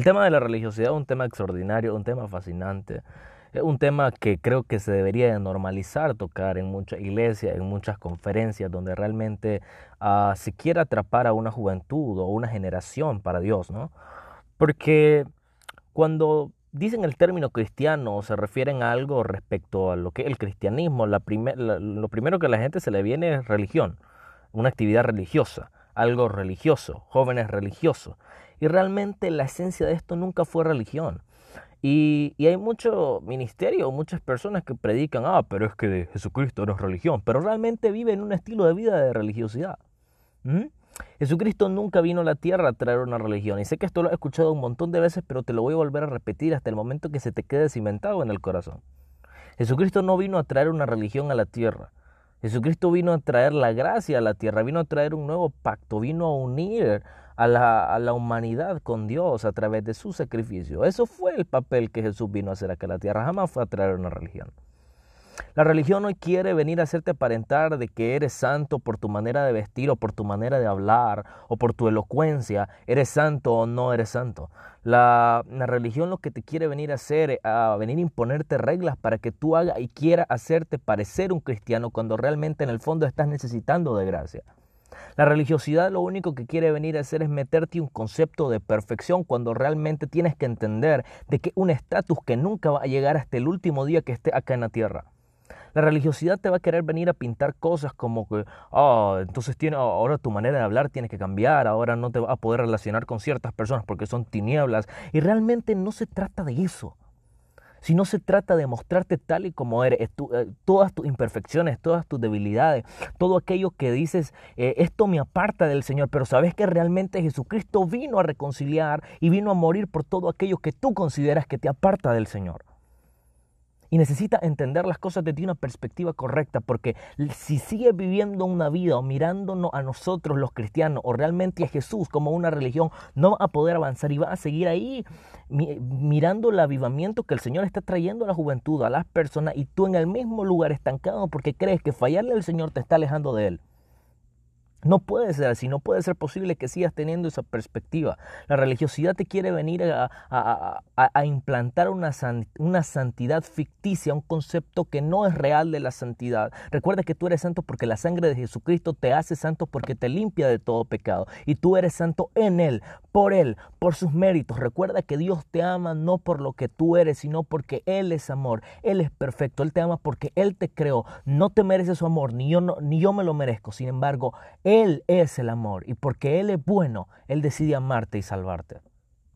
El tema de la religiosidad es un tema extraordinario, un tema fascinante, es un tema que creo que se debería de normalizar tocar en muchas iglesias, en muchas conferencias, donde realmente uh, se quiera atrapar a una juventud o una generación para Dios, ¿no? Porque cuando dicen el término cristiano se refieren a algo respecto a lo que el cristianismo, la lo primero que a la gente se le viene es religión, una actividad religiosa, algo religioso, jóvenes religiosos. Y realmente la esencia de esto nunca fue religión. Y, y, hay mucho ministerio, muchas personas que predican, ah, pero es que Jesucristo no es religión, pero realmente viven un estilo de vida de religiosidad. ¿Mm? Jesucristo nunca vino a la tierra a traer una religión. Y sé que esto lo he escuchado un montón de veces, pero te lo voy a volver a repetir hasta el momento que se te quede cimentado en el corazón. Jesucristo no vino a traer una religión a la tierra. Jesucristo vino a traer la gracia a la tierra, vino a traer un nuevo pacto, vino a unir a la, a la, humanidad con Dios a través de su sacrificio. Eso fue el papel que Jesús vino a hacer acá a la tierra, jamás fue a traer una religión. La religión hoy quiere venir a hacerte aparentar de que eres santo por tu manera de vestir o por tu manera de hablar o por tu elocuencia. Eres santo o no eres santo. La, religión lo que te quiere venir a hacer, a venir a imponerte reglas para que tú hagas y quiera hacerte parecer un cristiano cuando realmente en el fondo estás necesitando de gracia. La religiosidad lo único que quiere venir a hacer es meterte un concepto de perfección cuando realmente tienes que entender de que un estatus que nunca va a llegar hasta el último día que esté acá en la tierra. La religiosidad te va a querer venir a pintar cosas como que, oh, entonces tiene, ahora tu manera de hablar tiene que cambiar, ahora no te vas a poder relacionar con ciertas personas porque son tinieblas. Y realmente no se trata de eso. Si no se trata de mostrarte tal y como eres, eh, todas tus imperfecciones, todas tus debilidades, todo aquello que dices, eh, esto me aparta del Señor, pero sabes que realmente Jesucristo vino a reconciliar y vino a morir por todo aquello que tú consideras que te aparta del Señor y necesita entender las cosas desde una perspectiva correcta, porque si sigue viviendo una vida o mirándonos a nosotros los cristianos o realmente a Jesús como una religión, no va a poder avanzar y va a seguir ahí mirando el avivamiento que el Señor está trayendo a la juventud, a las personas, y tú en el mismo lugar estancado porque crees que fallarle al Señor te está alejando de Él. No puede ser así, no puede ser posible que sigas teniendo esa perspectiva. La religiosidad te quiere venir a, a, implantar una, una, santidad ficticia, un concepto que no es real de la santidad. Recuerda que tú eres santo porque la sangre de Jesucristo te hace santo porque te limpia de todo pecado. Y tú eres santo en Él, por Él, por sus méritos. Recuerda que Dios te ama no por lo que tú eres, sino porque Él es amor. Él es perfecto. Él te ama porque Él te creó. No te merece su amor, ni yo, no, ni yo me lo merezco. Sin embargo, él es el amor y porque Él es bueno, Él decide amarte y salvarte.